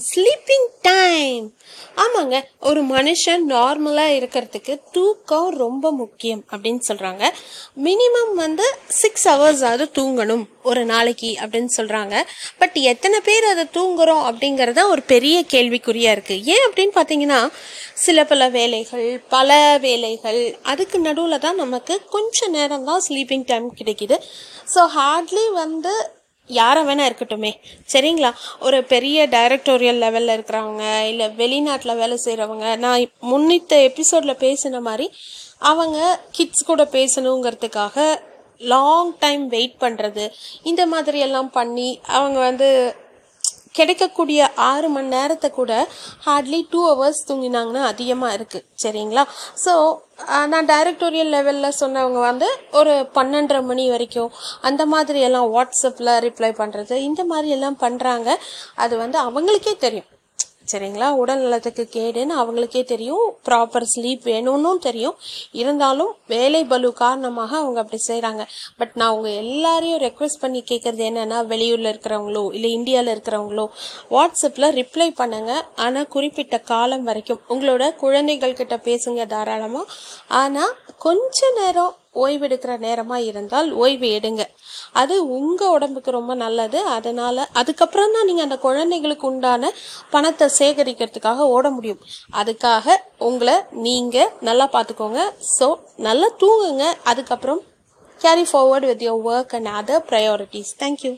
Sleeping time ஆமாங்க ஒரு மனுஷன் நார்மலாக இருக்கிறதுக்கு தூக்கம் ரொம்ப முக்கியம் அப்படின்னு சொல்கிறாங்க மினிமம் வந்து சிக்ஸ் ஹவர்ஸாவது தூங்கணும் ஒரு நாளைக்கு அப்படின்னு சொல்கிறாங்க பட் எத்தனை பேர் அதை தூங்குறோம் அப்படிங்கிறத ஒரு பெரிய கேள்விக்குறியாக இருக்குது ஏன் அப்படின்னு பார்த்தீங்கன்னா சில பல வேலைகள் பல வேலைகள் அதுக்கு நடுவில் தான் நமக்கு கொஞ்சம் நேரம் தான் ஸ்லீப்பிங் டைம் கிடைக்கிது. ஸோ ஹார்ட்லி வந்து யாரை வேணா இருக்கட்டுமே. சரிங்களா? ஒரு பெரிய டைரக்டோரியல் லெவலில் இருக்கிறவங்க இல்லை வெளிநாட்டில் வேலை செய்கிறவங்க நான் முன்னித்த எபிசோடில் பேசின மாதிரி அவங்க கிட்ஸ் கூட பேசணுங்கிறதுக்காக லாங் டைம் வெயிட் பண்ணுறது இந்த மாதிரியெல்லாம் பண்ணி அவங்க வந்து கிடைக்கக்கூடிய ஆறு மணி நேரத்தை கூட ஹார்ட்லி டூ ஹவர்ஸ் தூங்கினாங்கன்னா அதிகமாக இருக்குது சரிங்களா? ஸோ நான் டைரக்டோரியல் லெவலில் சொன்னவங்க வந்து ஒரு பன்னெண்டரை மணி வரைக்கும் அந்த மாதிரி எல்லாம் வாட்ஸ்அப்பில் ரிப்ளை பண்ணுறது இந்த மாதிரி எல்லாம் பண்ணுறாங்க அது வந்து அவங்களுக்கே தெரியும். சரிங்களா? உடல் நலத்துக்கு கேடுன்னு அவங்களுக்கே தெரியும். ப்ராப்பர் ஸ்லீப் வேணும்னு தெரியும். இருந்தாலும் வேலை பலு காரணமாக அவங்க அப்படி செய்கிறாங்க பட் நான் அவங்க எல்லாரையும் ரெக்வெஸ்ட் பண்ணி கேட்குறது என்னென்னா வெளியூரில் இருக்கிறவங்களோ இல்லை இந்தியாவில் இருக்கிறவங்களோ வாட்ஸ்அப்பில் ரிப்ளை பண்ணுங்கள் ஆனால் குறிப்பிட்ட காலம் வரைக்கும் உங்களோட குழந்தைகள் கிட்ட பேசுங்க தாராளமாக ஆனால் கொஞ்ச நேரம் ஓய்வெடுக்கிற நேரமாக இருந்தால் ஓய்வு எடுங்க. அது உங்கள் உடம்புக்கு ரொம்ப நல்லது. அதனால் அதுக்கப்புறம் தான் நீங்கள் அந்த குழந்தைகளுக்கு உண்டான பணத்தை சேகரிக்கிறதுக்காக ஓட முடியும். அதுக்காக உங்களை நீங்கள் நல்லா பார்த்துக்கோங்க. ஸோ நல்லா தூங்குங்க. அதுக்கப்புறம் carry forward with your work and other priorities thank you